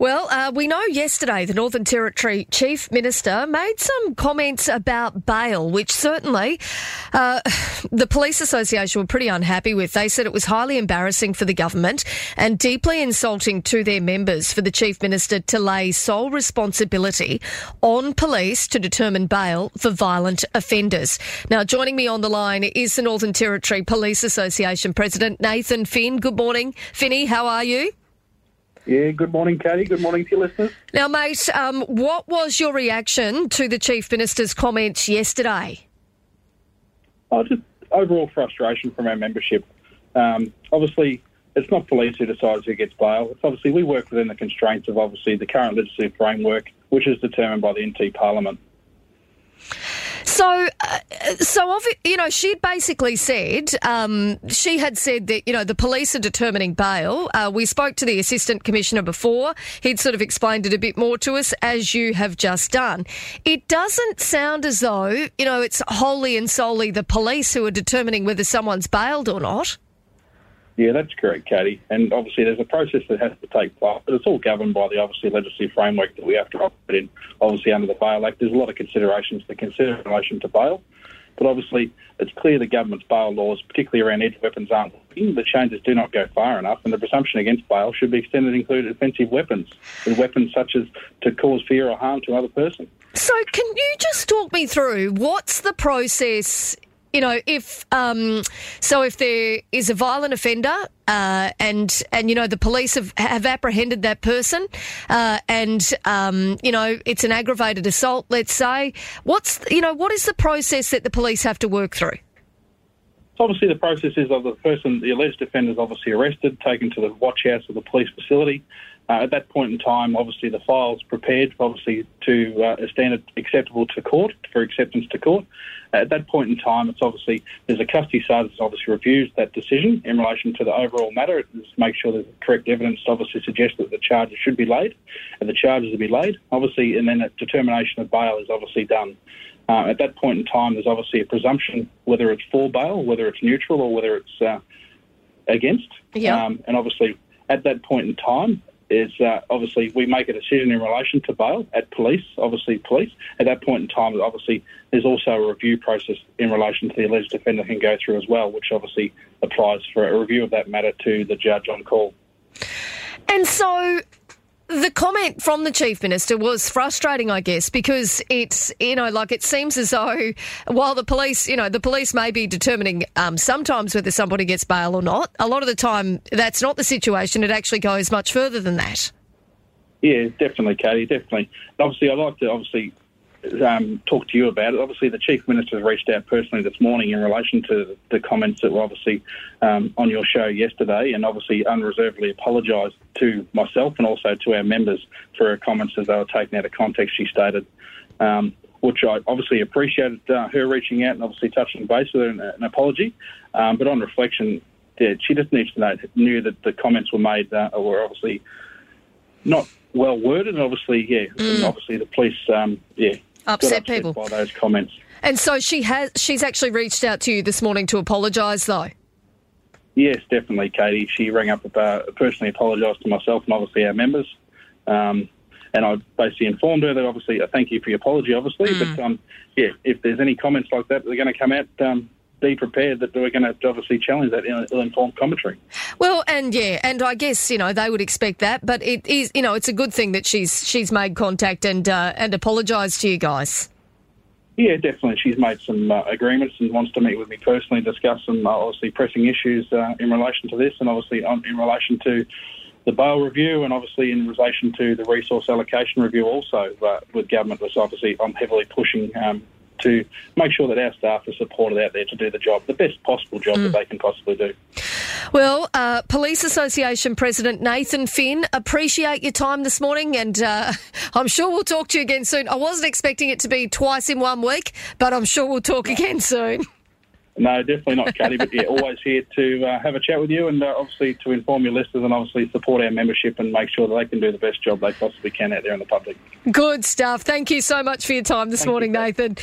Well, uh, we know yesterday the Northern Territory Chief Minister made some comments about bail, which certainly uh, the Police Association were pretty unhappy with. They said it was highly embarrassing for the government and deeply insulting to their members for the Chief Minister to lay sole responsibility on police to determine bail for violent offenders. Now, joining me on the line is the Northern Territory Police Association President Nathan Finn. Good morning, Finny. How are you? Yeah, good morning, Katie. Good morning to your listeners. Now, mate, um, what was your reaction to the Chief Minister's comments yesterday? Oh, just overall frustration from our membership. Um, obviously, it's not police who decides who gets bail. It's obviously we work within the constraints of obviously the current legislative framework, which is determined by the NT Parliament. So, uh, so you know, she'd basically said um, she had said that you know the police are determining bail. Uh, we spoke to the assistant commissioner before; he'd sort of explained it a bit more to us, as you have just done. It doesn't sound as though you know it's wholly and solely the police who are determining whether someone's bailed or not. Yeah, that's correct, Katie. And obviously, there's a process that has to take place, but it's all governed by the obviously legislative framework that we have to operate in. Obviously, under the Bail Act, there's a lot of considerations to consider in relation to bail. But obviously, it's clear the government's bail laws, particularly around edge weapons, aren't working. The changes do not go far enough, and the presumption against bail should be extended to include offensive weapons, and weapons such as to cause fear or harm to another person. So, can you just talk me through what's the process you know, if um, so, if there is a violent offender uh, and and you know the police have have apprehended that person, uh, and um, you know it's an aggravated assault, let's say, what's you know what is the process that the police have to work through? Obviously, the process is of the person, the alleged offender, is obviously arrested, taken to the watch house of the police facility. Uh, at that point in time, obviously the file's prepared, obviously to uh, a standard acceptable to court for acceptance to court. At that point in time, it's obviously there's a custody sergeant that obviously reviews that decision in relation to the overall matter. to make sure there's the correct evidence to obviously suggest that the charges should be laid, and the charges will be laid, obviously, and then a determination of bail is obviously done. Uh, at that point in time, there's obviously a presumption whether it's for bail, whether it's neutral, or whether it's uh, against. Yeah. Um, and obviously, at that point in time, is uh, obviously we make a decision in relation to bail at police, obviously police. At that point in time, obviously there's also a review process in relation to the alleged offender can go through as well, which obviously applies for a review of that matter to the judge on call. And so the comment from the Chief Minister was frustrating, I guess, because it's, you know, like it seems as though while the police, you know, the police may be determining um, sometimes whether somebody gets bail or not, a lot of the time that's not the situation. It actually goes much further than that. Yeah, definitely, Katie, definitely. Obviously, I'd like to obviously um, talk to you about it. Obviously, the Chief Minister reached out personally this morning in relation to the comments that were obviously um, on your show yesterday and obviously unreservedly apologised to myself and also to our members for her comments as they were taken out of context, she stated. Um, which I obviously appreciated uh, her reaching out and obviously touching base with her an, an apology. Um, but on reflection, yeah, she just needs to know, knew that the comments were made uh, were obviously not well worded, and obviously, yeah, mm. and obviously the police, um, yeah, upset people by those comments. And so she has. She's actually reached out to you this morning to apologise, though. Yes, definitely, Katie. She rang up uh, personally apologised to myself and obviously our members. Um, and I basically informed her that obviously, uh, thank you for your apology, obviously, mm. but um, yeah, if there's any comments like that that are going to come out, um, be prepared that we're going to obviously challenge that ill-informed commentary. Well, and yeah, and I guess you know they would expect that, but it is you know it's a good thing that she's she's made contact and uh, and apologised to you guys. Yeah, definitely. She's made some uh, agreements and wants to meet with me personally, discuss some uh, obviously pressing issues uh, in relation to this, and obviously on, in relation to the bail review, and obviously in relation to the resource allocation review. Also, uh, with government, was obviously I'm heavily pushing um, to make sure that our staff are supported out there to do the job, the best possible job mm. that they can possibly do. Well, uh, Police Association President Nathan Finn, appreciate your time this morning, and uh, I'm sure we'll talk to you again soon. I wasn't expecting it to be twice in one week, but I'm sure we'll talk again soon. No, definitely not, Katie. but yeah, always here to uh, have a chat with you and uh, obviously to inform your listeners and obviously support our membership and make sure that they can do the best job they possibly can out there in the public. Good stuff. Thank you so much for your time this Thank morning, you, Nathan.